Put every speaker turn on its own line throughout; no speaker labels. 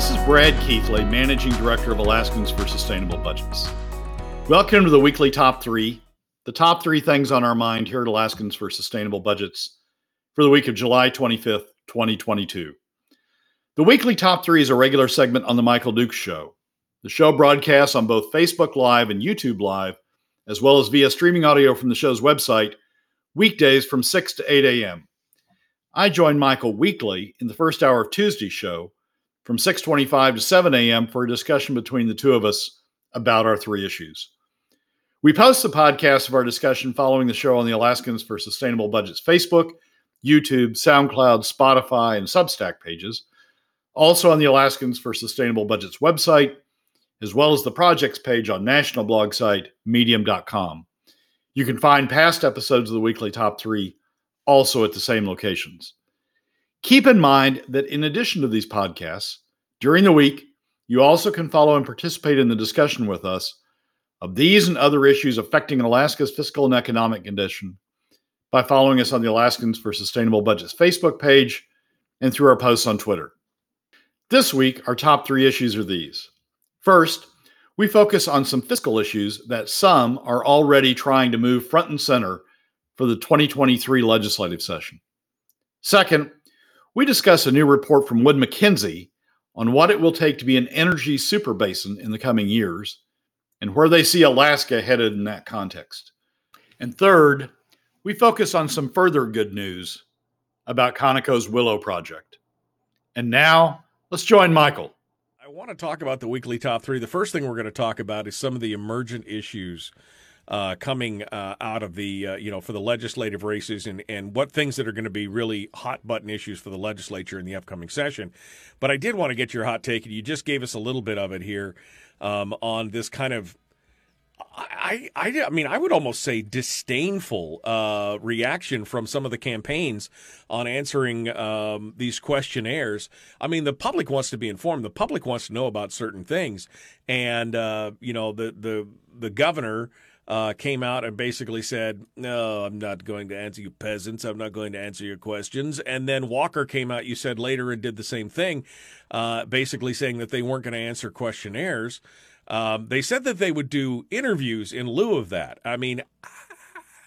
This is Brad Keithley, Managing Director of Alaskans for Sustainable Budgets. Welcome to the weekly top three, the top three things on our mind here at Alaskans for Sustainable Budgets for the week of July 25th, 2022. The weekly top three is a regular segment on The Michael Dukes Show. The show broadcasts on both Facebook Live and YouTube Live, as well as via streaming audio from the show's website, weekdays from 6 to 8 a.m. I join Michael weekly in the first hour of Tuesday's show from 6:25 to 7 a.m. for a discussion between the two of us about our three issues. We post the podcast of our discussion following the show on the Alaskans for Sustainable Budgets Facebook, YouTube, SoundCloud, Spotify, and Substack pages, also on the Alaskans for Sustainable Budgets website, as well as the projects page on national blog site medium.com. You can find past episodes of the weekly top 3 also at the same locations. Keep in mind that in addition to these podcasts, during the week, you also can follow and participate in the discussion with us of these and other issues affecting Alaska's fiscal and economic condition by following us on the Alaskans for Sustainable Budgets Facebook page and through our posts on Twitter. This week, our top three issues are these. First, we focus on some fiscal issues that some are already trying to move front and center for the 2023 legislative session. Second, we discuss a new report from Wood Mackenzie on what it will take to be an energy super basin in the coming years and where they see Alaska headed in that context. And third, we focus on some further good news about Conoco's Willow project. And now, let's join Michael.
I want to talk about the weekly top three. The first thing we're going to talk about is some of the emergent issues uh, coming uh, out of the uh, you know for the legislative races and and what things that are going to be really hot button issues for the legislature in the upcoming session. But I did want to get your hot take, and you just gave us a little bit of it here um, on this kind of. I, I, I mean, I would almost say disdainful uh, reaction from some of the campaigns on answering um, these questionnaires. I mean, the public wants to be informed. The public wants to know about certain things, and uh, you know, the the the governor uh, came out and basically said, No, I'm not going to answer you peasants. I'm not going to answer your questions. And then Walker came out, you said later, and did the same thing, uh, basically saying that they weren't going to answer questionnaires. Um, they said that they would do interviews in lieu of that. I mean,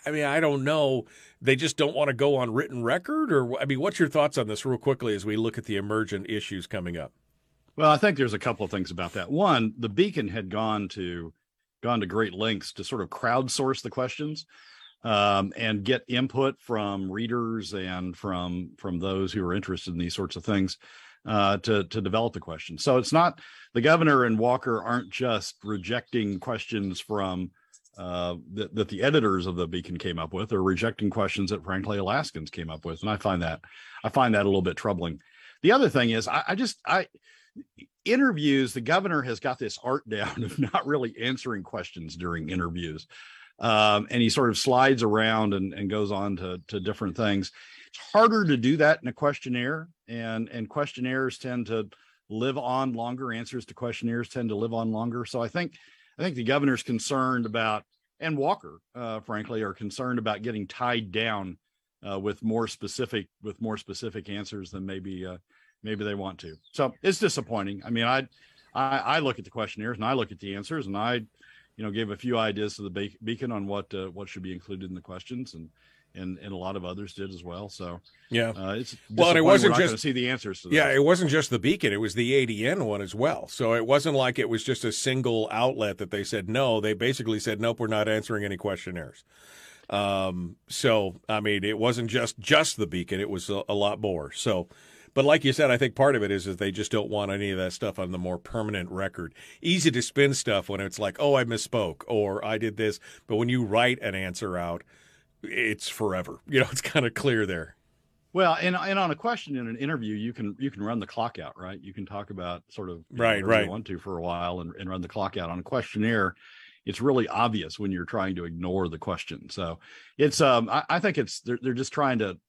I mean, I don't know. They just don't want to go on written record, or I mean, what's your thoughts on this, real quickly, as we look at the emergent issues coming up?
Well, I think there's a couple of things about that. One, the Beacon had gone to gone to great lengths to sort of crowdsource the questions um, and get input from readers and from from those who are interested in these sorts of things uh, to to develop the questions. So it's not the governor and Walker aren't just rejecting questions from uh, that, that the editors of the Beacon came up with, or rejecting questions that frankly Alaskans came up with, and I find that I find that a little bit troubling. The other thing is I, I just I interviews, the governor has got this art down of not really answering questions during interviews. Um, and he sort of slides around and, and goes on to, to different things. It's harder to do that in a questionnaire, and, and questionnaires tend to live on longer. Answers to questionnaires tend to live on longer. So I think I think the governor's concerned about, and Walker, uh, frankly, are concerned about getting tied down uh, with more specific with more specific answers than maybe uh, maybe they want to. So it's disappointing. I mean, I, I, I look at the questionnaires and I look at the answers and I, you know, gave a few ideas to the beacon on what uh, what should be included in the questions and and and a lot of others did as well. So
yeah,
uh, it's
well, and it wasn't just
to see the answers.
yeah, it wasn't just the Beacon; it was the ADN one as well. So it wasn't like it was just a single outlet that they said no. They basically said nope, we're not answering any questionnaires. Um, so I mean, it wasn't just just the Beacon; it was a, a lot more. So but like you said, I think part of it is that they just don't want any of that stuff on the more permanent record. Easy to spin stuff when it's like, oh, I misspoke or I did this. But when you write an answer out, it's forever. You know, it's kind of clear there.
Well, and and on a question in an interview, you can you can run the clock out, right? You can talk about sort of
right,
know,
right.
You want to for a while and, and run the clock out on a questionnaire. It's really obvious when you're trying to ignore the question. So it's um I, I think it's they're they're just trying to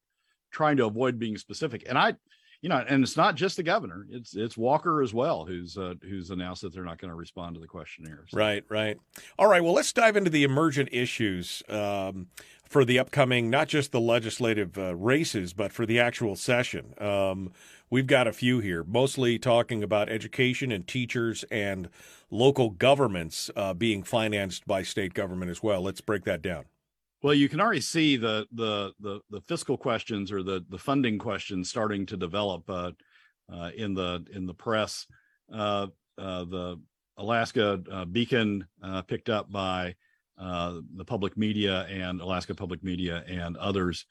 trying to avoid being specific. And I you know, and it's not just the governor; it's it's Walker as well, who's uh, who's announced that they're not going to respond to the questionnaires.
Right, right. All right. Well, let's dive into the emergent issues um, for the upcoming, not just the legislative uh, races, but for the actual session. Um, we've got a few here, mostly talking about education and teachers and local governments uh, being financed by state government as well. Let's break that down.
Well, you can already see the the the, the fiscal questions or the the funding questions starting to develop uh, uh, in the in the press. Uh, uh the Alaska uh, Beacon, uh, picked up by the public media and Alaska Public Media and others,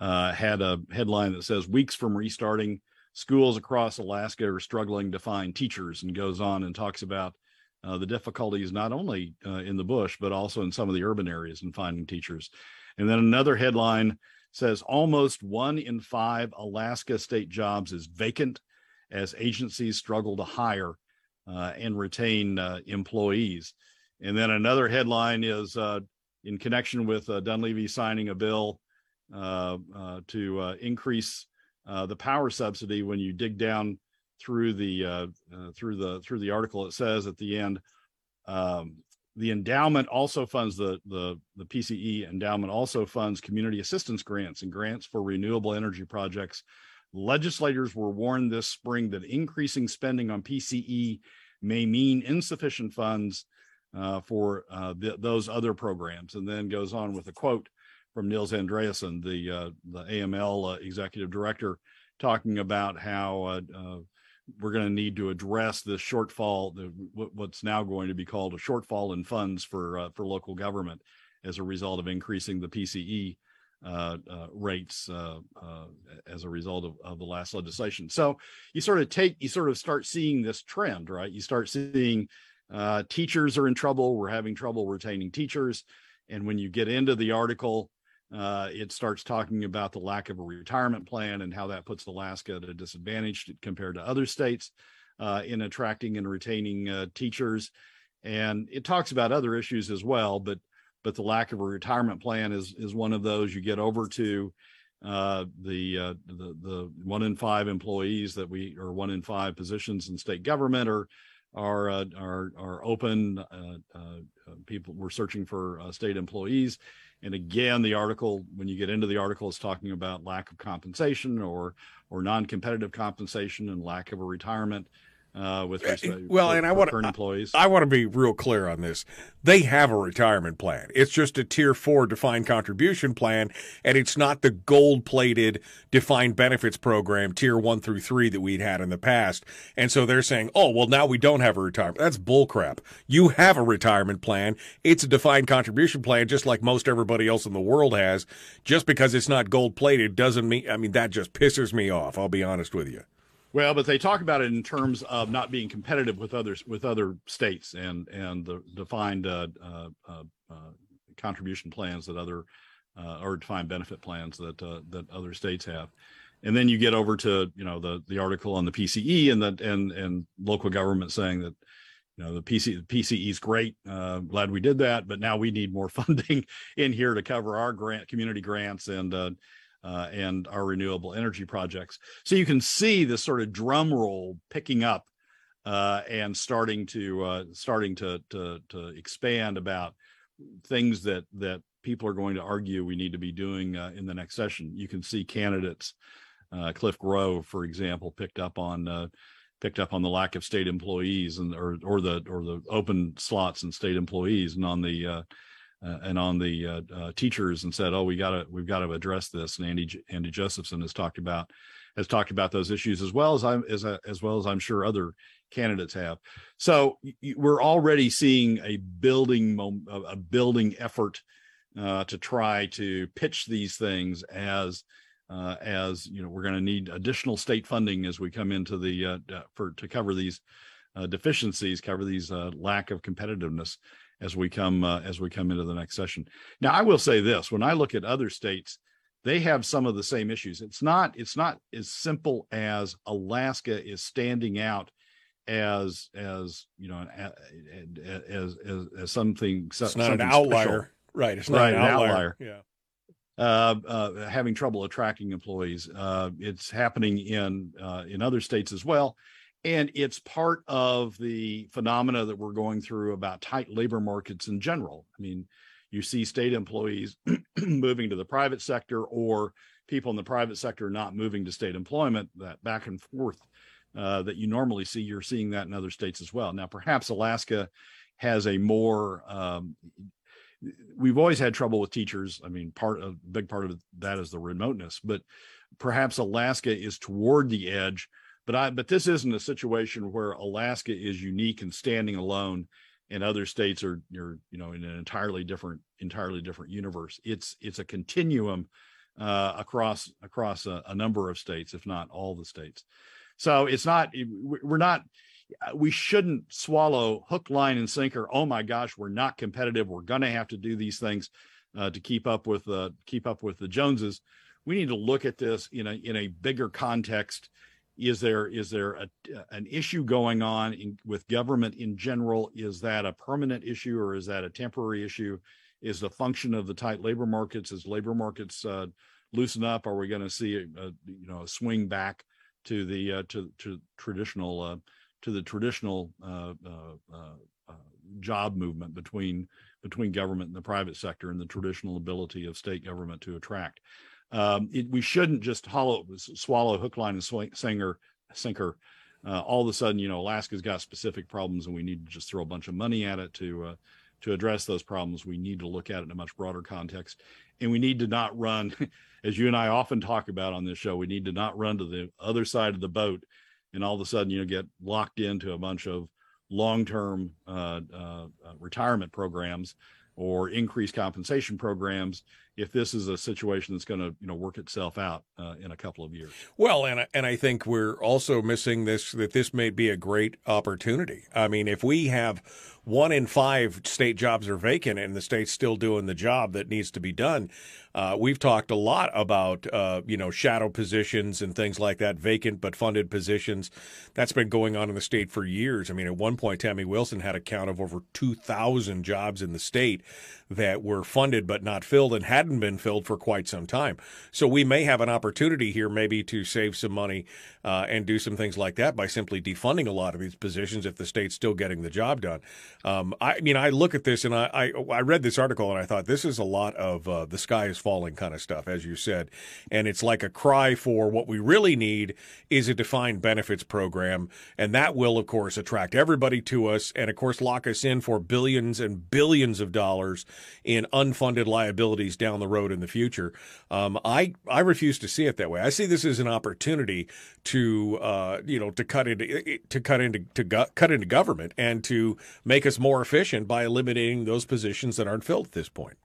had a headline that says "Weeks from restarting, schools across Alaska are struggling to find teachers," and goes on and talks about uh, the difficulties not only uh, in the bush but also in some of the urban areas in finding teachers. And then another headline says almost one in five Alaska state jobs is vacant as agencies struggle to hire uh, and retain uh, employees. And then another headline is uh, in connection with uh, Dunleavy signing a bill to increase the power subsidy when you dig down through the uh, uh, through the through the article. It says at the end, um, the endowment also funds the the the PCE endowment also funds community assistance grants and grants for renewable energy projects. Legislators were warned this spring that increasing spending on PCE may mean insufficient funds uh, for uh, the, those other programs. And then goes on with a quote from Nils Andreasen, the uh, the AML uh, executive director, talking about how uh, uh, we're going to need to address the shortfall, the, what's now going to be called a shortfall in funds for uh, for local government as a result of increasing the PCE uh, uh, rates uh, uh, as a result of, of the last legislation. So you sort of take, you sort of start seeing this trend, right? You start seeing uh, teachers are in trouble. We're having trouble retaining teachers, and when you get into the article uh, it starts talking about the lack of a retirement plan and how that puts Alaska at a disadvantage compared to other states uh, in attracting and retaining uh, teachers. And it talks about other issues as well, but but the lack of a retirement plan is is one of those. You get over to uh, the, uh, the the one in five employees that we or one in five positions in state government are are uh, are are open. people we're searching for state employees and again, the article, when you get into the article, is talking about lack of compensation or or non-competitive compensation and lack of a retirement uh, with
eh, respect well, for, and I want employees. I, I want to be real clear on this. They have a retirement plan. It's just a tier four defined contribution plan, and it's not the gold plated defined benefits program tier one through three that we'd had in the past. And so they're saying, oh, well, now we don't have a retirement. That's bullcrap. You have a retirement plan. It's a defined contribution plan, just like most everybody else in the world has. Just because it's not gold plated doesn't mean, I mean, that just pisses me off. I'll be honest with you.
Well, but they talk about it in terms of not being competitive with others with other states and and the defined uh, uh, uh, uh contribution plans that other uh, or defined benefit plans that uh, that other states have. And then you get over to you know the the article on the PCE and that and and local government saying that you know the PC the PCE is great. glad we did that, but now we need more funding in here to cover our grant community grants and uh, and our renewable energy projects. So you can see this sort of drum roll picking up uh, and starting to uh, starting to, to to expand about things that that people are going to argue we need to be doing uh, in the next session. You can see candidates, uh, Cliff Groh, for example, picked up on uh, picked up on the lack of state employees and or or the or the open slots and state employees and on the uh, and on the uh, uh, teachers and said, "Oh, we got to we've got to address this." And Andy Andy Josephson has talked about has talked about those issues as well as I'm as as well as I'm sure other candidates have. So we're already seeing a building a building effort uh, to try to pitch these things as uh, as you know we're going to need additional state funding as we come into the uh, for to cover these deficiencies, cover these lack of competitiveness as we come uh, as we come into the next session. Now, I will say this: when I look at other states, they have some of the same issues. It's not it's not as simple as Alaska is standing out as as you know as as, as something.
It's not something an outlier, special. right? It's not right, an, outlier. outlier.
Yeah. Uh, uh, having trouble attracting employees. Uh, it's happening in uh, in other states as well and it's part of the phenomena that we're going through about tight labor markets in general i mean you see state employees moving to the private sector or people in the private sector not moving to state employment, that back and forth uh, that you normally see, you're seeing that in other states as well. Now, perhaps Alaska has a more um, we've always had trouble with teachers. I mean, part of big part of that is the remoteness, but perhaps Alaska is toward the edge. But I but this isn't a situation where Alaska is unique and standing alone and other states are you're you know in an entirely different entirely different universe. It's it's a continuum uh, across across a, a number of states, if not all the states. So it's not we're not we shouldn't swallow hook, line, and sinker. Oh my gosh, we're not competitive. We're going to have to do these things uh, to keep up with uh, keep up with the Joneses. We need to look at this in a in a bigger context. Is there is there a, an issue going on in, with government in general? Is that a permanent issue or is that a temporary issue? Is the function of the tight labor markets as labor markets uh, loosen up? Are we going to see a, a, you know a swing back to the uh, to to traditional uh, to the traditional uh, uh, uh, job movement between between government and the private sector and the traditional ability of state government to attract. Um, it, we shouldn't just hollow, swallow hook, line, and swing, singer, sinker. Uh, all of a sudden, you know, Alaska's got specific problems, and we need to just throw a bunch of money at it to uh, to address those problems. We need to look at it in a much broader context, and we need to not run, as you and I often talk about on this show. We need to not run to the other side of the boat and all of a sudden you know get locked into a bunch of long-term uh, uh, uh, retirement programs or increased compensation programs if this is a situation that's going to you know work itself out uh, in a couple of years.
Well, and and I think we're also missing this that this may be a great opportunity. I mean, if we have one in five state jobs are vacant and the state's still doing the job that needs to be done. Uh, we've talked a lot about uh, you know shadow positions and things like that, vacant but funded positions. That's been going on in the state for years. I mean, at one point, Tammy Wilson had a count of over two thousand jobs in the state that were funded but not filled and hadn't been filled for quite some time. So we may have an opportunity here, maybe to save some money uh, and do some things like that by simply defunding a lot of these positions if the state's still getting the job done. Um, I mean, I look at this and I, I, I read this article and I thought this is a lot of uh, the sky is falling kind of stuff, as you said, and it's like a cry for what we really need is a defined benefits program, and that will, of course, attract everybody to us, and of course, lock us in for billions and billions of dollars in unfunded liabilities down the road in the future. Um, I I refuse to see it that way. I see this as an opportunity to uh, you know to cut into to cut into to go, cut into government and to make us more efficient by eliminating those positions that aren't filled at this point.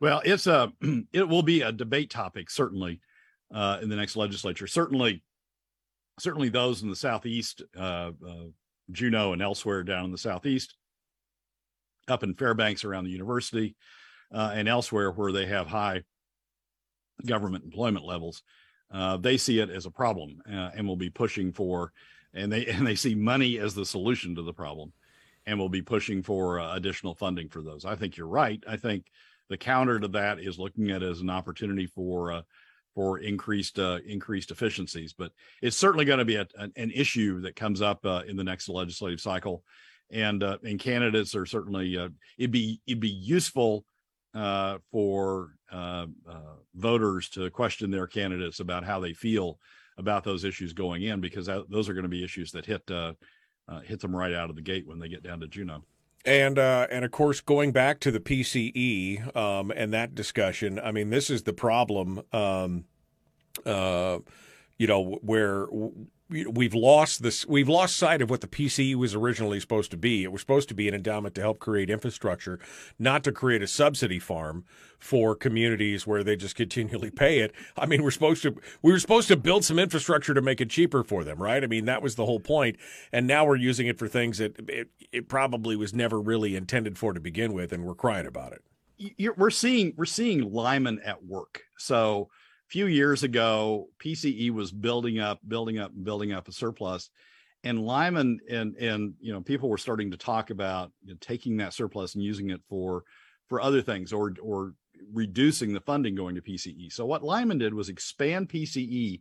Well, it's a it will be a debate topic certainly uh, in the next legislature. Certainly, certainly those in the southeast, uh, uh, Juneau and elsewhere down in the southeast, up in Fairbanks around the university, uh, and elsewhere where they have high government employment levels uh, they see it as a problem uh, and will be pushing for, and they and they see money as the solution to the problem, and will be pushing for uh, additional funding for those. I think you're right. I think the counter to that is looking at it as an opportunity for uh, for increased uh, increased efficiencies. But it's certainly going to be a, an, an, issue that comes up uh, in the next legislative cycle, and and candidates are certainly it'd be it'd be useful uh, for uh, uh, voters to question their candidates about how they feel about those issues going in, because that, those are going to be issues that hit uh, uh, hit them right out of the gate when they get down to Juneau.
And uh, and of course, going back to the PCE um, and that discussion, I mean, this is the problem. Um, you know, where we've lost this we've lost sight of what the PCE was originally supposed to be. It was supposed to be an endowment to help create infrastructure, not to create a subsidy farm for communities where they just continually pay it. I mean, we're supposed to we were supposed to build some infrastructure to make it cheaper for them, right? I mean, that was the whole point. And now we're using it for things that it, it probably was never really intended for to begin with, and we're crying about it.
You're, we're seeing we're seeing Lyman at work. So few years ago, PCE was building up, building up, building up a surplus, and Lyman and and you know people were starting to talk about you know, taking that surplus and using it for for other things or or reducing the funding going to PCE. So what Lyman did was expand PCE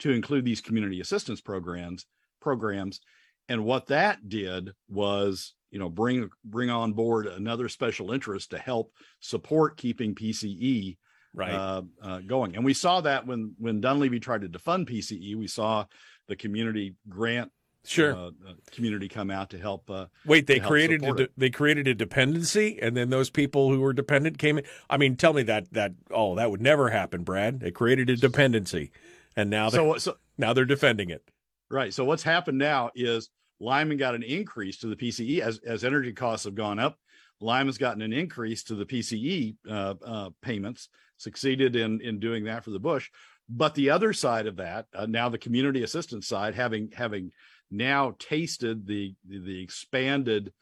to include these community assistance programs programs, and what that did was you know bring bring on board another special interest to help support keeping PCE
right. uh,
uh, going. And we saw that when when Dunleavy tried to defund PCE, we saw the community grant
sure.
uh, uh, community come out to help uh,
wait they created a, they created a dependency and then those people who were dependent came in? I mean tell me that that oh that would never happen brad. They created a dependency and now they're so, so, now they're defending it.
Right. So what's happened now is lyman got an increase to the pce as as energy costs have gone up. Lyman's gotten an increase to the pce uh, uh, payments succeeded in in doing that for the bush but the other side of that uh, now the community assistance side having having now tasted the the, the expanded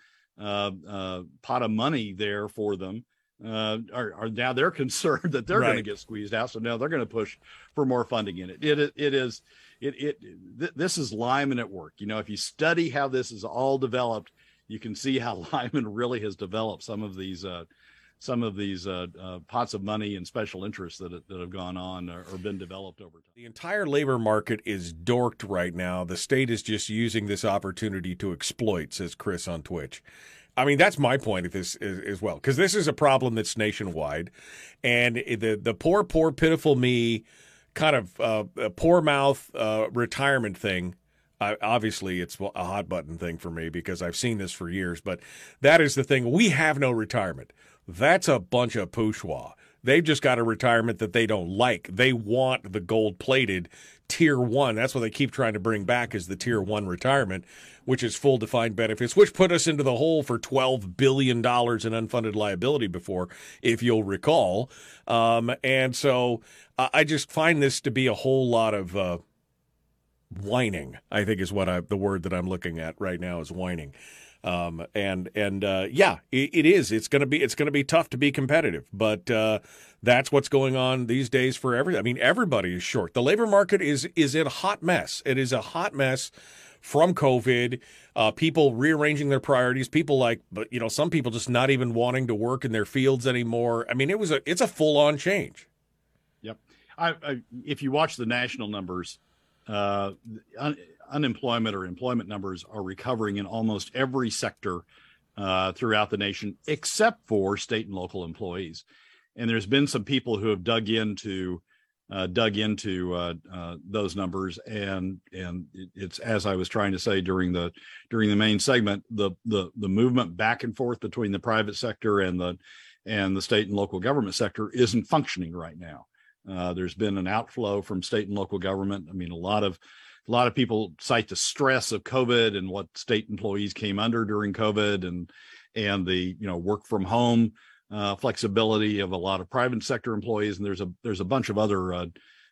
uh, uh, pot of money there for them uh, are, are, now they're concerned that they're right. going to get squeezed out. So now they're going to push for more funding in it. It it is it it th- this is Lyman at work. You know, if you study how this is all developed, you can see how Lyman really has developed some of these uh, some of these uh, uh, pots of money and special interests that, that have gone on or, or, been developed over time.
The entire labor market is dorked right now. The state is just using this opportunity to exploit, says Chris on Twitch. I mean, that's my point of this as, as well, because this is a problem that's nationwide, and the the poor, poor, pitiful me, kind of uh, poor mouth uh, retirement thing I, obviously it's a hot button thing for me because I've seen this for years, but that is the thing. We have no retirement. That's a bunch of poussoir. They've just got a retirement that they don't like. They want the gold plated tier one. That's what they keep trying to bring back is the tier one retirement, which is full defined benefits, which put us into the hole for $12 billion in unfunded liability before, if you'll recall. Um, and so I just find this to be a whole lot of, uh, whining. I think is what I the word that I'm looking at right now is whining. Um, and and uh, yeah, it, it is. It's gonna be it's gonna be tough to be competitive, but uh, that's what's going on these days for every. I mean, everybody is short. The labor market is is in a hot mess. It is a hot mess from COVID. Uh, people rearranging their priorities. People like, but you know, some people just not even wanting to work in their fields anymore. I mean, it was a it's a full on change.
Yep. I, I, if you watch the national numbers, uh, unemployment or employment numbers are recovering in almost every sector uh, throughout the nation, except for state and local employees. And there's been some people who have dug into uh, dug into uh, uh, those numbers, and and it's as I was trying to say during the during the main segment, the the the movement back and forth between the private sector and the and the state and local government sector isn't functioning right now. Uh, there's been an outflow from state and local government. I mean, a lot of a lot of people cite the stress of COVID and what state employees came under during COVID, and and the you know work from home uh, flexibility of a lot of private sector employees. And there's a there's a bunch of other uh,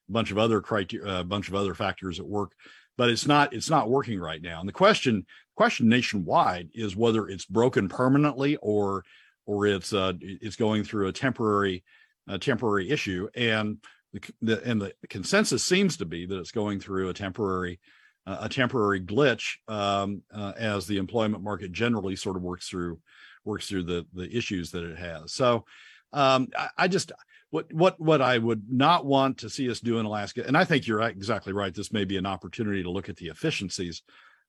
bunch of other criteria, a uh, bunch of other factors at work. But it's not it's not working right now. And the question question nationwide is whether it's broken permanently or or it's uh, it's going through a temporary a temporary issue, and the, the and the consensus seems to be that it's going through a temporary uh, a temporary glitch um, uh, as the employment market generally sort of works through works through the the issues that it has. So um, I, I, just what what what I would not want to see us do in Alaska, and I think you're exactly right. This may be an opportunity to look at the efficiencies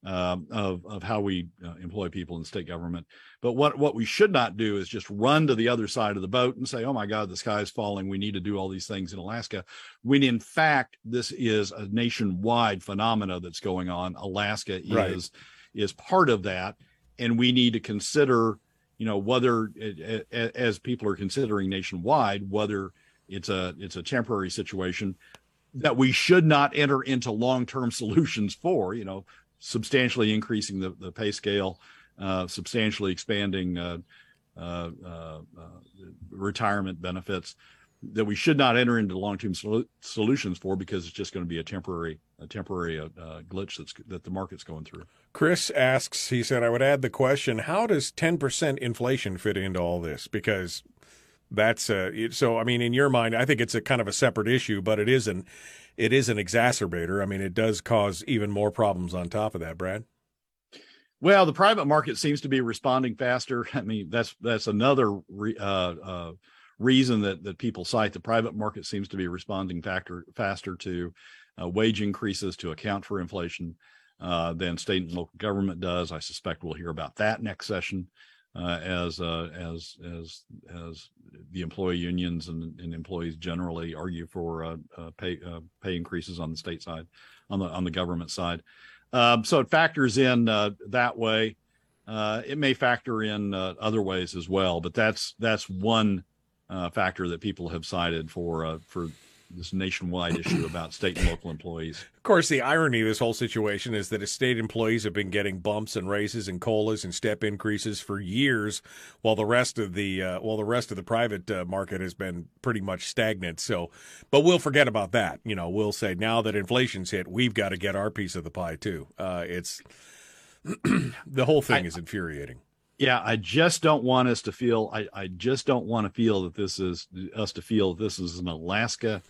um, of of how we uh, employ people in state government. But what what we should not do is just run to the other side of the boat and say, "Oh my God, the sky is falling. We need to do all these things in Alaska." When in fact, this is a nationwide phenomena that's going on. Alaska right. is is part of that, and we need to consider, you know, whether as people are considering nationwide, whether it's a it's a temporary situation that we should not enter into long-term solutions for you know substantially increasing the, the pay scale, uh, substantially expanding uh, uh, uh, retirement benefits that we should not enter into long-term sol- solutions for because it's just going to be a temporary a temporary uh, glitch that's that the market's going through.
Chris asks, he said, I would add the question: How does ten percent inflation fit into all this? Because that's uh, so. I mean, in your mind, I think it's a kind of a separate issue, but it is an it is an exacerbator. I mean, it does cause even more problems on top of that, Brad.
Well, the private market seems to be responding faster. I mean, that's that's another re, uh, uh, reason that that people cite. The private market seems to be responding factor faster to uh, wage increases to account for inflation. uh, than state and local government does. I suspect we'll hear about that next session uh, as uh, as as as the employee unions and, and employees generally argue for uh, uh, pay uh, pay increases on the state side, on the on the government side. Um, so it factors in that way. it may factor in other ways as well, but that's that's one factor that people have cited for for this nationwide issue about state and local employees.
Of course, the irony of this whole situation is that state employees have been getting bumps and raises and colas and step increases for years, while the rest of the uh, while the rest of the private uh, market has been pretty much stagnant. So, but we'll forget about that. You know, we'll say now that inflation's hit, we've got to get our piece of the pie too. Uh, it's the whole thing I, is infuriating.
Yeah, I just don't want us to feel. I, I just don't want to feel that this is us to feel this is an Alaska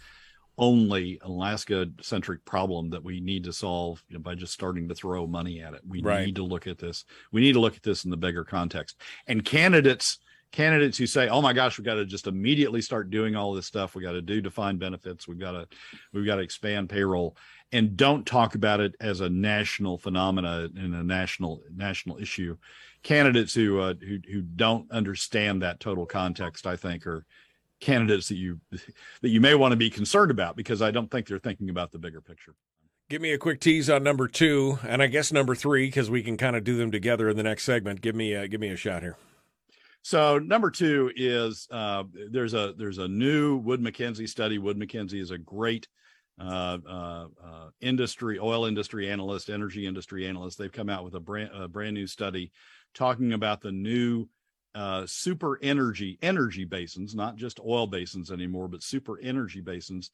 only Alaska centric problem that we need to solve you know, by just starting to throw money at it. We right. need to look at this. We need to look at this in the bigger context. And candidates candidates who say, "Oh my gosh, we got to just immediately start doing all this stuff. We got to do defined benefits. We've got to we've got to expand payroll." And don't talk about it as a national phenomena and a national national issue candidates who uh, who who don't understand that total context, I think, are candidates that you that you may want to be concerned about because I don't think they're thinking about the bigger picture.
Give me a quick tease on number two, and I guess number three because we can kind of do them together in the next segment. Give me a, give me a shot here.
So number two is uh, there's a there's a new Wood Mackenzie study. Wood Mackenzie is a great uh, uh, uh, industry, oil industry analyst, energy industry analyst. They've come out with a brand a brand new study talking about the new uh, super energy energy basins, not just oil basins anymore, but super energy basins,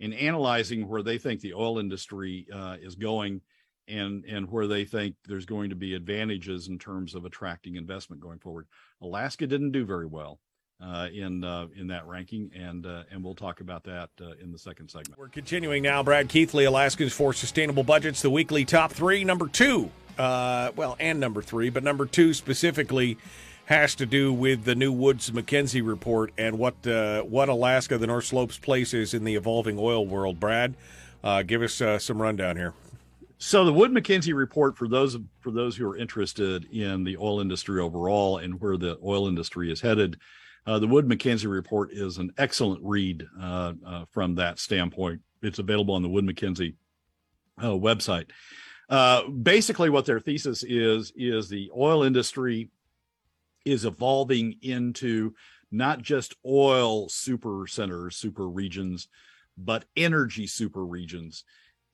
and analyzing where they think the oil industry uh, is going and and where they think there's going to be advantages in terms of attracting investment going forward. Alaska didn't do very well uh, in uh, in that ranking, and uh, and we'll talk about that uh, in the second segment.
We're continuing now. Brad Keithley, Alaskans for Sustainable Budgets, the weekly top three. Number two uh, well, and number three, but number two specifically has to do with the new Woods Mackenzie report and what uh, what Alaska, the North Slopes place is in the evolving oil world. Brad, uh, give us uh, some rundown here.
So the Wood Mackenzie report for those for those who are interested in the oil industry overall and where the oil industry is headed, uh, the Wood Mackenzie report is an excellent read uh, uh, from that standpoint. It's available on the Wood Mackenzie website. Uh, basically, what their thesis is is the oil industry is evolving into not just oil super centers, super regions, but energy super regions.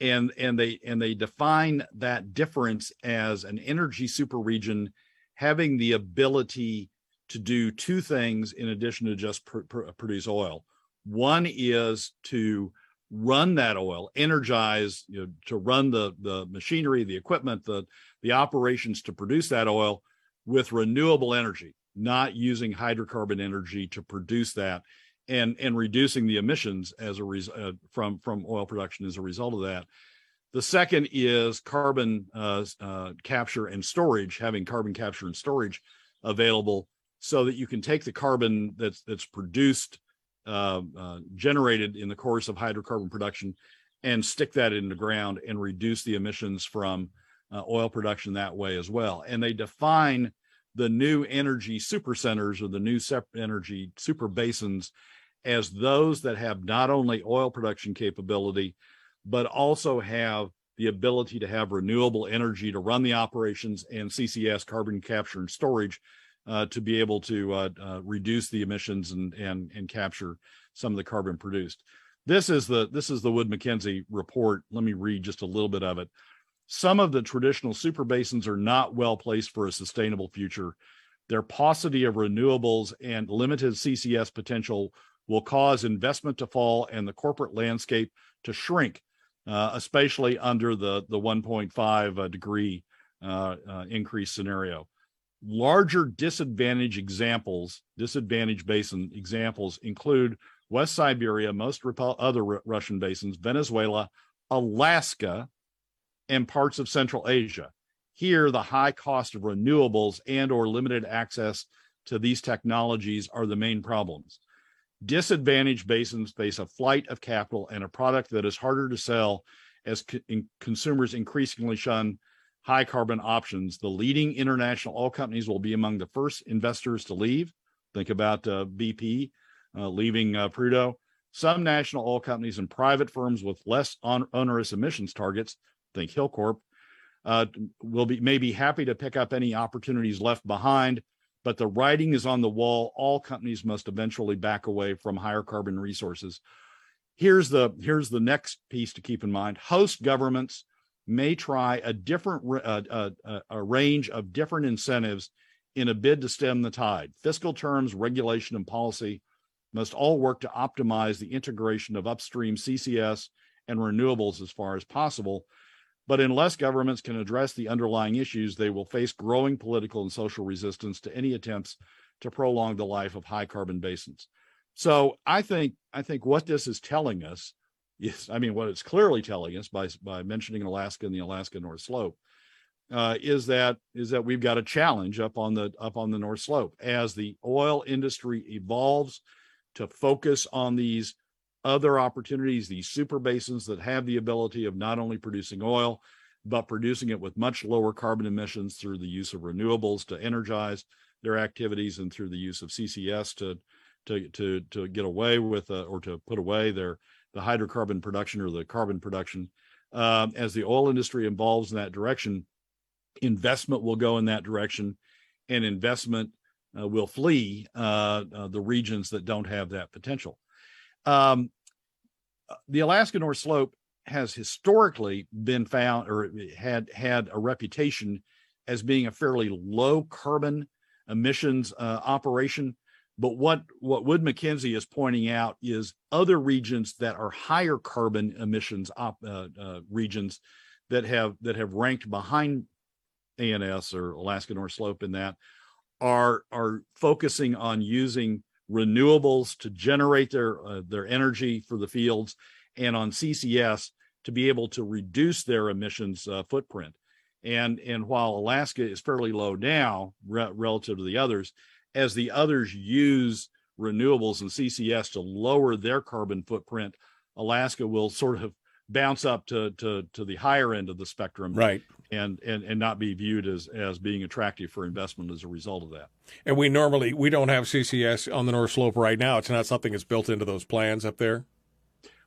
And, and they and they define that difference as an energy super region having the ability to do two things in addition to just pr- pr- produce oil. One is to run that oil, energize you know, to run the the machinery, the equipment, the the operations to produce that oil with renewable energy, not using hydrocarbon energy to produce that, and and reducing the emissions as a result uh, from from oil production as a result of that. The second is carbon uh, uh, capture and storage, having carbon capture and storage available so that you can take the carbon that's that's produced uh, uh, generated in the course of hydrocarbon production and stick that in the ground and reduce the emissions from uh, oil production that way as well. And they define the new energy super centers or the new energy super basins as those that have not only oil production capability, but also have the ability to have renewable energy to run the operations and CCS carbon capture and storage uh, to be able to uh, uh, reduce the emissions and and and capture some of the carbon produced. This is the this is the Wood Mackenzie report. Let me read just a little bit of it. Some of the traditional super basins are not well placed for a sustainable future. Their paucity of renewables and limited CCS potential will cause investment to fall and the corporate landscape to shrink, uh, especially under the the 1.5 uh, degree uh, increase scenario larger disadvantage examples, disadvantage basin examples include West Siberia, most other Russian basins, Venezuela, Alaska, and parts of Central Asia. Here, the high cost of renewables and or limited access to these technologies are the main problems. Disadvantaged basins face a flight of capital and a product that is harder to sell as co- in consumers increasingly shun high carbon options. The leading international oil companies will be among the first investors to leave. Think about uh, BP uh, leaving uh, Prudhoe. Some national oil companies and private firms with less on- onerous emissions targets, think Hilcorp, uh, will be may be happy to pick up any opportunities left behind. But the writing is on the wall. All companies must eventually back away from higher carbon resources. Here's the here's the next piece to keep in mind. Host governments may try a different uh, uh, uh, a range of different incentives in a bid to stem the tide. Fiscal terms, regulation, and policy must all work to optimize the integration of upstream CCS and renewables as far as possible. But unless governments can address the underlying issues, they will face growing political and social resistance to any attempts to prolong the life of high carbon basins. So I think I think what this is telling us is, I mean, what it's clearly telling us by by mentioning Alaska and the Alaska North Slope uh, is that is that we've got a challenge up on the up on the North Slope. As the oil industry evolves to focus on these other opportunities, these super basins that have the ability of not only producing oil, but producing it with much lower carbon emissions through the use of renewables to energize their activities and through the use of CCS to to to to get away with uh, or to put away their the hydrocarbon production or the carbon production. Um, as the oil industry evolves in that direction, investment will go in that direction, and investment uh, will flee uh, uh the regions that don't have that potential. Um, the Alaska North Slope has historically been found or had had a reputation as being a fairly low carbon emissions uh, operation. But what what Wood Mackenzie is pointing out is other regions that are higher carbon emissions op, uh, uh, regions that have that have ranked behind ANS or Alaska North Slope in that are are focusing on using renewables to generate their uh, their energy for the fields and on CCS to be able to reduce their emissions uh, footprint. And and while Alaska is fairly low now re- relative to the others, as the others use renewables and CCS to lower their carbon footprint, Alaska will sort of bounce up to to to the higher end of the spectrum
right.
and and and not be viewed as as being attractive for investment as a result of that.
And we normally we don't have ccs on the north slope right now. It's not something that's built into those plans up there?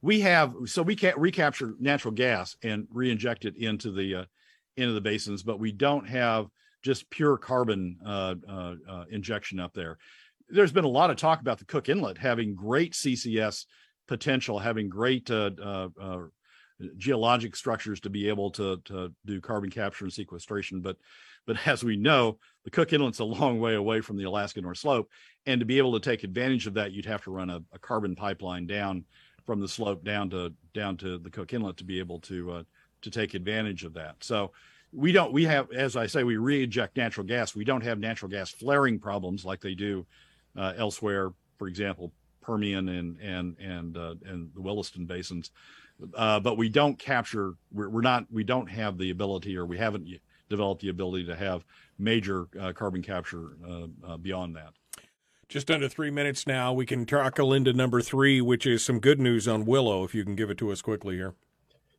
We have so we can't recapture natural gas and re-inject it into the uh, into the basins but we don't have just pure carbon uh, uh, uh injection up there there's been a lot of talk about the cook inlet having great ccs potential having great uh, uh, geologic structures to be able to to do carbon capture and sequestration. But but as we know, the Cook Inlet's a long way away from the Alaska North Slope, and to be able to take advantage of that, you'd have to run a, a carbon pipeline down from the slope down to down to the Cook Inlet to be able to uh, to take advantage of that. So we don't we have as I say we re-inject natural gas. We don't have natural gas flaring problems like they do uh, elsewhere. For example, Permian and and and uh, and the Williston basins uh, but we don't capture. We're, we're, not. We don't have the ability, or we haven't developed the ability to have major uh, carbon capture uh, uh, beyond that.
Just under three minutes now. We can tackle into number three, which is some good news on Willow. If you can give it to us quickly here.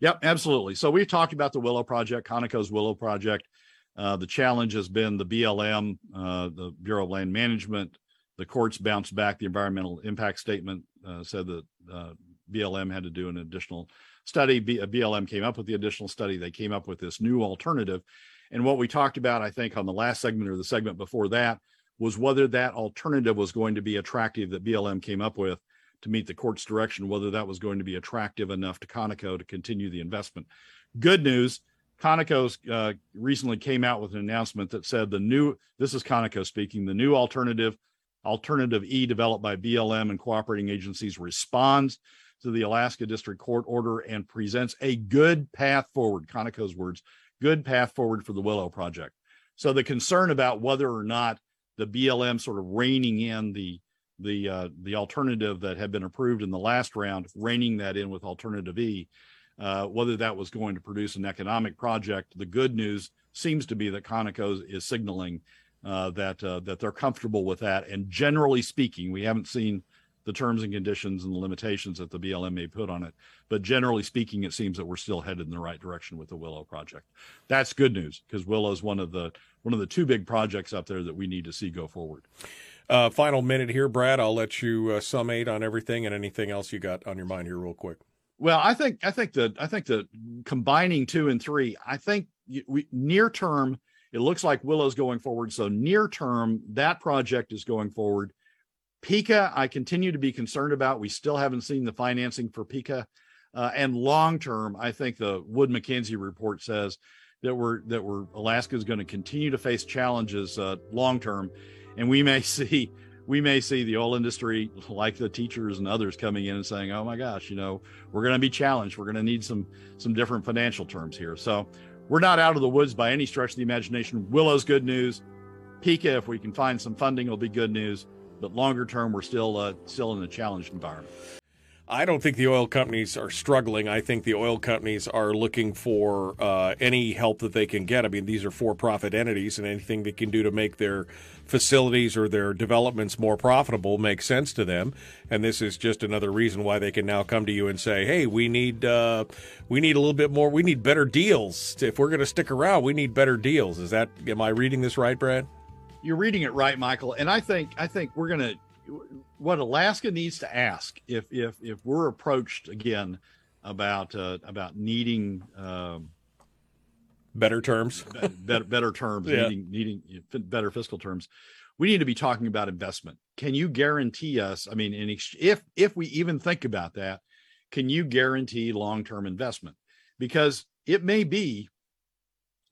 Yep, absolutely. So we've talked about the Willow project, Conoco's Willow project. Uh, the challenge has been the BLM, uh, the Bureau of Land Management. The courts bounced back the environmental impact statement, uh, said that uh, BLM had to do an additional study. B- BLM came up with the additional study. They came up with this new alternative. And what we talked about, I think, on the last segment or the segment before that was whether that alternative was going to be attractive that BLM came up with to meet the court's direction, whether that was going to be attractive enough to Conoco to continue the investment. Good news. Conoco uh, recently came out with an announcement that said the new, this is Conoco speaking, the new alternative, alternative E developed by BLM and cooperating agencies responds to the Alaska District Court order and presents a good path forward, Conoco's words, good path forward for the Willow Project. So the concern about whether or not the BLM sort of reining in the the uh, the alternative that had been approved in the last round, reining that in with alternative E, uh, whether that was going to produce an economic project. The good news seems to be that Conoco is signaling uh, that uh, that they're comfortable with that. And generally speaking, we haven't seen the terms and conditions and the limitations that the BLM may put on it. But generally speaking, it seems that we're still headed in the right direction with the Willow project. That's good news because Willow is one of the one of the two big projects up there that we need to see go forward.
Uh, final minute here, Brad. I'll let you uh, summate on everything and anything else you got on your mind here, real quick.
Well, I think I think that I think that combining two and three, I think we near term it looks like Willow's going forward. So near term, that project is going forward. Pikka, I continue to be concerned about. We still haven't seen the financing for Pikka. Uh, and long term, I think the Wood Mackenzie report says that we're that we're Alaska is going to continue to face challenges uh, long term, and we may see we may see the oil industry, like the teachers and others, coming in and saying, "Oh my gosh, you know, we're going to be challenged. We're going to need some some different financial terms here." So we're not out of the woods by any stretch of the imagination. Willow's good news. Pikka, if we can find some funding, will be good news but longer term, we're still uh, still in a challenged environment.
I don't think the oil companies are struggling. I think the oil companies are looking for uh, any help that they can get. I mean, these are for profit entities, and anything they can do to make their facilities or their developments more profitable makes sense to them. And this is just another reason why they can now come to you and say, "Hey, we need uh, we need a little bit more. We need better deals. If we're going to stick around, we need better deals." Is that am I reading this right, Brad?
you're reading it right, Michael. And I think I think we're gonna what Alaska needs to ask if if if we're approached again about uh, about needing um,
better terms,
better better terms, yeah. needing needing better fiscal terms. We need to be talking about investment. Can you guarantee us? I mean, if if we even think about that, can you guarantee long term investment? Because it may be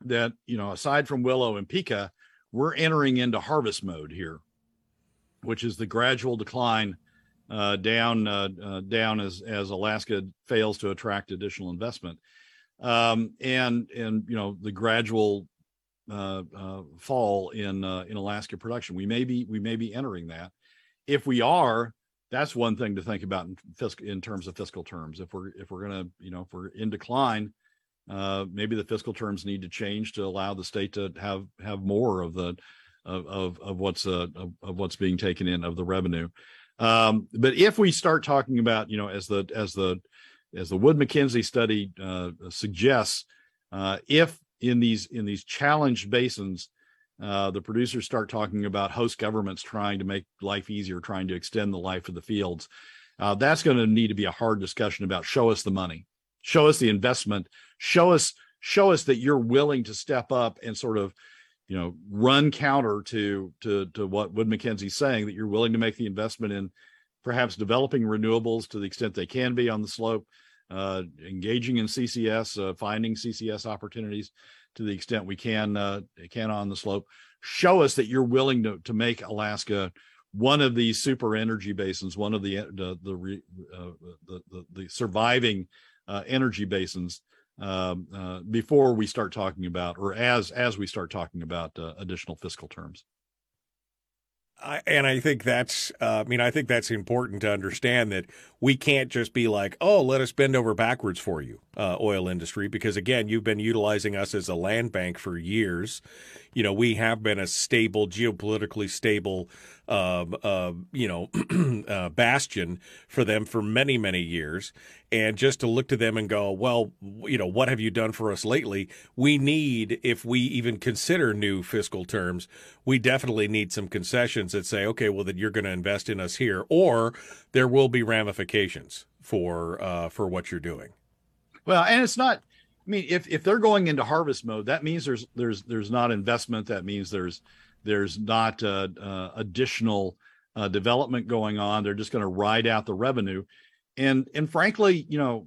that you know, aside from Willow and Pikka, we're entering into harvest mode here, which is the gradual decline uh, down uh, uh, down as as Alaska fails to attract additional investment, um, and and you know the gradual uh, uh, fall in in Alaska production. We may be we may be entering that. If we are, that's one thing to think about in fiscal in terms of fiscal terms. If we're if we're gonna you know if we're in decline, maybe the fiscal terms need to change to allow the state to have have more of the of of, of what's uh, of, of, what's being taken in of the revenue. Um, but if we start talking about you know as the as the as the Wood Mackenzie study uh, suggests, uh, if in these in these challenged basins, uh, the producers start talking about host governments trying to make life easier, trying to extend the life of the fields. Uh, that's going to need to be a hard discussion about show us the money show us the investment show us show us that you're willing to step up and sort of you know run counter to to to what wood mackenzie's saying that you're willing to make the investment in perhaps developing renewables to the extent they can be on the slope uh, engaging in ccs uh, finding ccs opportunities to the extent we can uh, can on the slope. Show us that you're willing to to make alaska one of these super energy basins one of the the the, uh, the, the, the surviving uh, energy basins um, uh, before we start talking about, or as as we start talking about uh, additional fiscal terms.
I, and I think that's, uh, I mean, I think that's important to understand that we can't just be like, oh, let us bend over backwards for you, uh, oil industry, because again, you've been utilizing us as a land bank for years. You know, we have been a stable, geopolitically stable uh, uh, you know, uh, bastion for them for many, many years. And just to look to them and go, well, you know, what have you done for us lately? We need, if we even consider new fiscal terms, we definitely need some concessions that say, okay, well, that you're going to invest in us here, or there will be ramifications for uh, for what you're doing.
Well, and it's not. I mean, if if they're going into harvest mode, that means there's there's there's not investment. That means there's there's not uh, uh, additional uh, development going on. They're just going to ride out the revenue. And and frankly, you know,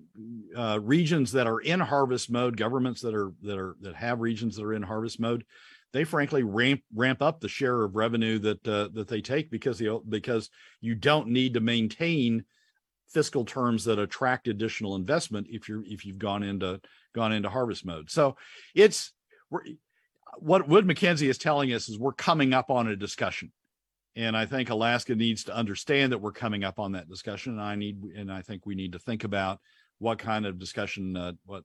uh, regions that are in harvest mode, governments that are that are that have regions that are in harvest mode, they frankly ramp ramp up the share of revenue that uh, that they take because the because you don't need to maintain fiscal terms that attract additional investment if you're if you've gone into gone into harvest mode. So it's we're what Wood Mackenzie is telling us is we're coming up on a discussion. And I think Alaska needs to understand that we're coming up on that discussion. And I need, and I think we need to think about what kind of discussion, uh, what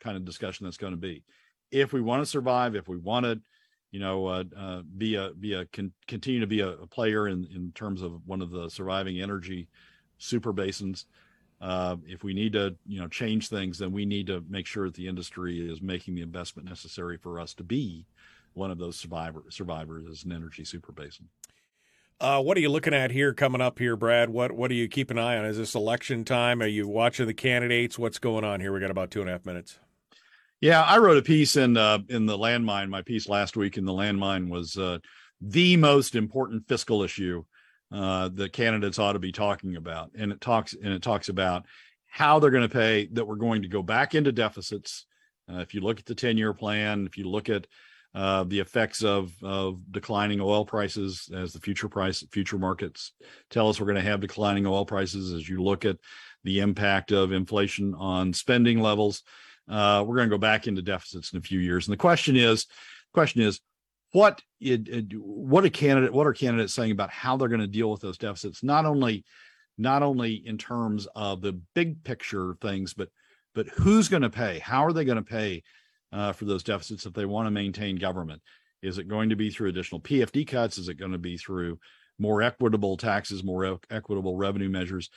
kind of discussion that's going to be. If we want to survive, if we want to you know, uh, uh, be a be a con- continue to be a, a, player in in terms of one of the surviving energy super basins. Uh, if we need to, you know, change things, then we need to make sure that the industry is making the investment necessary for us to be one of those survivor survivors as an energy super basin.
Uh, what are you looking at here coming up here, Brad? What what do you keep an eye on? Is this election time? Are you watching the candidates? What's going on here? We got about two and a half minutes.
Yeah, I wrote a piece in uh, in the landmine. My piece last week in the landmine was uh, the most important fiscal issue uh, that candidates ought to be talking about, and it talks and it talks about how they're going to pay that we're going to go back into deficits. Uh, if you look at the ten year plan, if you look at uh, the effects of of declining oil prices as the future price future markets tell us we're going to have declining oil prices as you look at the impact of inflation on spending levels uh, we're going to go back into deficits in a few years. And the question is, question is, what it, it, what a candidate what are candidates saying about how they're going to deal with those deficits? Not only not only in terms of the big picture things, but but who's going to pay? How are they going to pay uh, for those deficits if they want to maintain government? Is it going to be through additional PFD cuts? Is it going to be through more equitable taxes, more equitable revenue measures?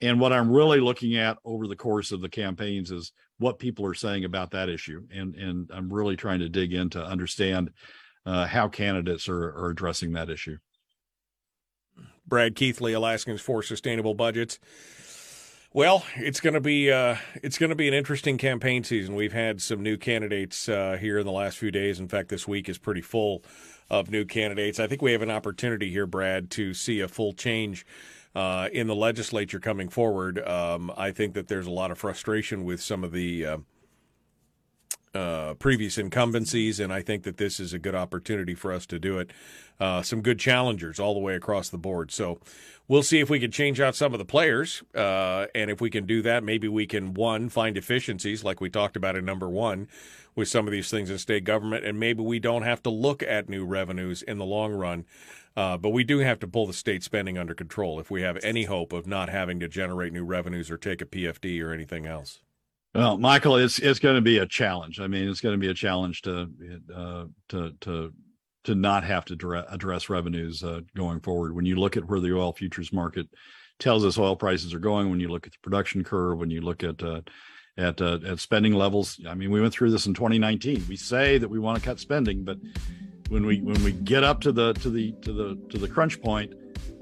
And what I'm really looking at over the course of the campaigns is what people are saying about that issue. And, and I'm really trying to dig in to understand uh, how candidates are, are addressing that issue.
Brad Keithley, Alaskans for Sustainable Budgets. Well, it's going to be uh, it's going to be an interesting campaign season. We've had some new candidates uh, here in the last few days. In fact, this week is pretty full of new candidates. I think we have an opportunity here, Brad, to see a full change uh, in the legislature coming forward. Um, I think that there's a lot of frustration with some of the uh, previous incumbencies, and I think that this is a good opportunity for us to do it. Uh, some good challengers all the way across the board. So we'll see if we can change out some of the players, uh, and if we can do that, maybe we can one find efficiencies like we talked about in number one with some of these things in state government, and maybe we don't have to look at new revenues in the long run. Uh, but we do have to pull the state spending under control if we have any hope of not having to generate new revenues or take a PFD or anything else.
Well, Michael, it's it's going to be a challenge. I mean, it's going to be a challenge to uh, to to to not have to address revenues uh, going forward. When you look at where the oil futures market tells us oil prices are going, when you look at the production curve, when you look at uh, at uh, at spending levels, I mean, we went through this in 2019. We say that we want to cut spending, but when we when we get up to the to the to the to the crunch point,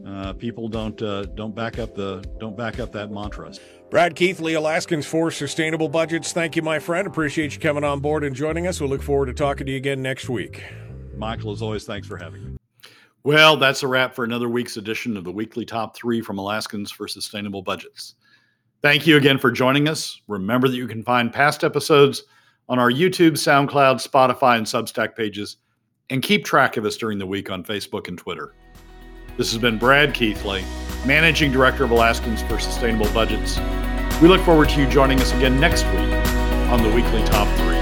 uh, people don't uh, don't back up the don't back up that mantra.
Brad Keithley, Alaskans for Sustainable Budgets. Thank you, my friend. Appreciate you coming on board and joining us. We look forward to talking to you again next week.
Michael, as always, thanks for having me. Well, that's a wrap for another week's edition of the weekly top three from Alaskans for Sustainable Budgets. Thank you again for joining us. Remember that you can find past episodes on our YouTube, SoundCloud, Spotify, and Substack pages and keep track of us during the week on Facebook and Twitter. This has been Brad Keithley, Managing Director of Alaskans for Sustainable Budgets. We look forward to you joining us again next week on the weekly Top 3.